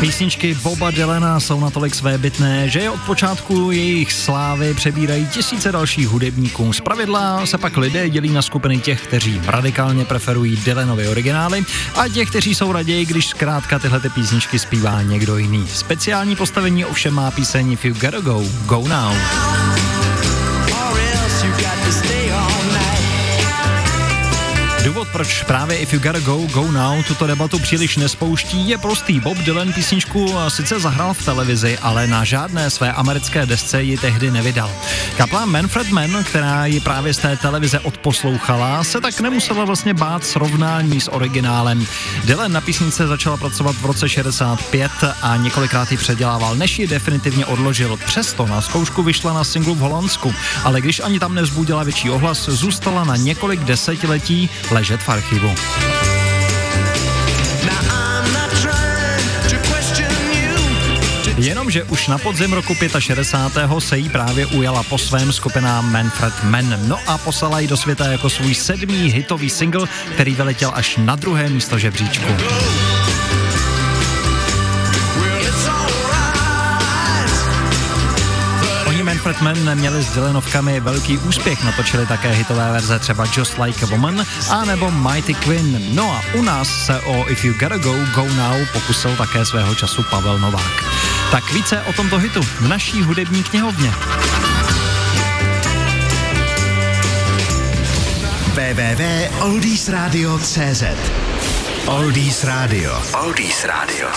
Písničky Boba Dylana jsou natolik svébytné, že je od počátku jejich slávy přebírají tisíce dalších hudebníků. Z pravidla se pak lidé dělí na skupiny těch, kteří radikálně preferují Dylanovy originály a těch, kteří jsou raději, když zkrátka tyhle ty písničky zpívá někdo jiný. Speciální postavení ovšem má píseň If You Gotta Go, Go Now. Důvod, proč právě If You Gotta Go, Go Now tuto debatu příliš nespouští, je prostý. Bob Dylan písničku sice zahrál v televizi, ale na žádné své americké desce ji tehdy nevydal. Kapla Manfred Mann, která ji právě z té televize odposlouchala, se tak nemusela vlastně bát srovnání s originálem. Dylan na písnice začala pracovat v roce 65 a několikrát ji předělával, než ji definitivně odložil. Přesto na zkoušku vyšla na singlu v Holandsku, ale když ani tam nezbudila větší ohlas, zůstala na několik desetiletí ležet v archivu. Jenomže už na podzim roku 65. se jí právě ujala po svém skupina Manfred Mann. No a poslala ji do světa jako svůj sedmý hitový single, který vyletěl až na druhé místo žebříčku. Manfred Mann měli s Dylanovkami velký úspěch, natočili také hitové verze třeba Just Like a Woman a nebo Mighty Quinn. No a u nás se o If You Gotta Go, Go Now pokusil také svého času Pavel Novák. Tak více o tomto hitu v naší hudební knihovně. www.oldiesradio.cz Oldies Radio. Oldies Radio.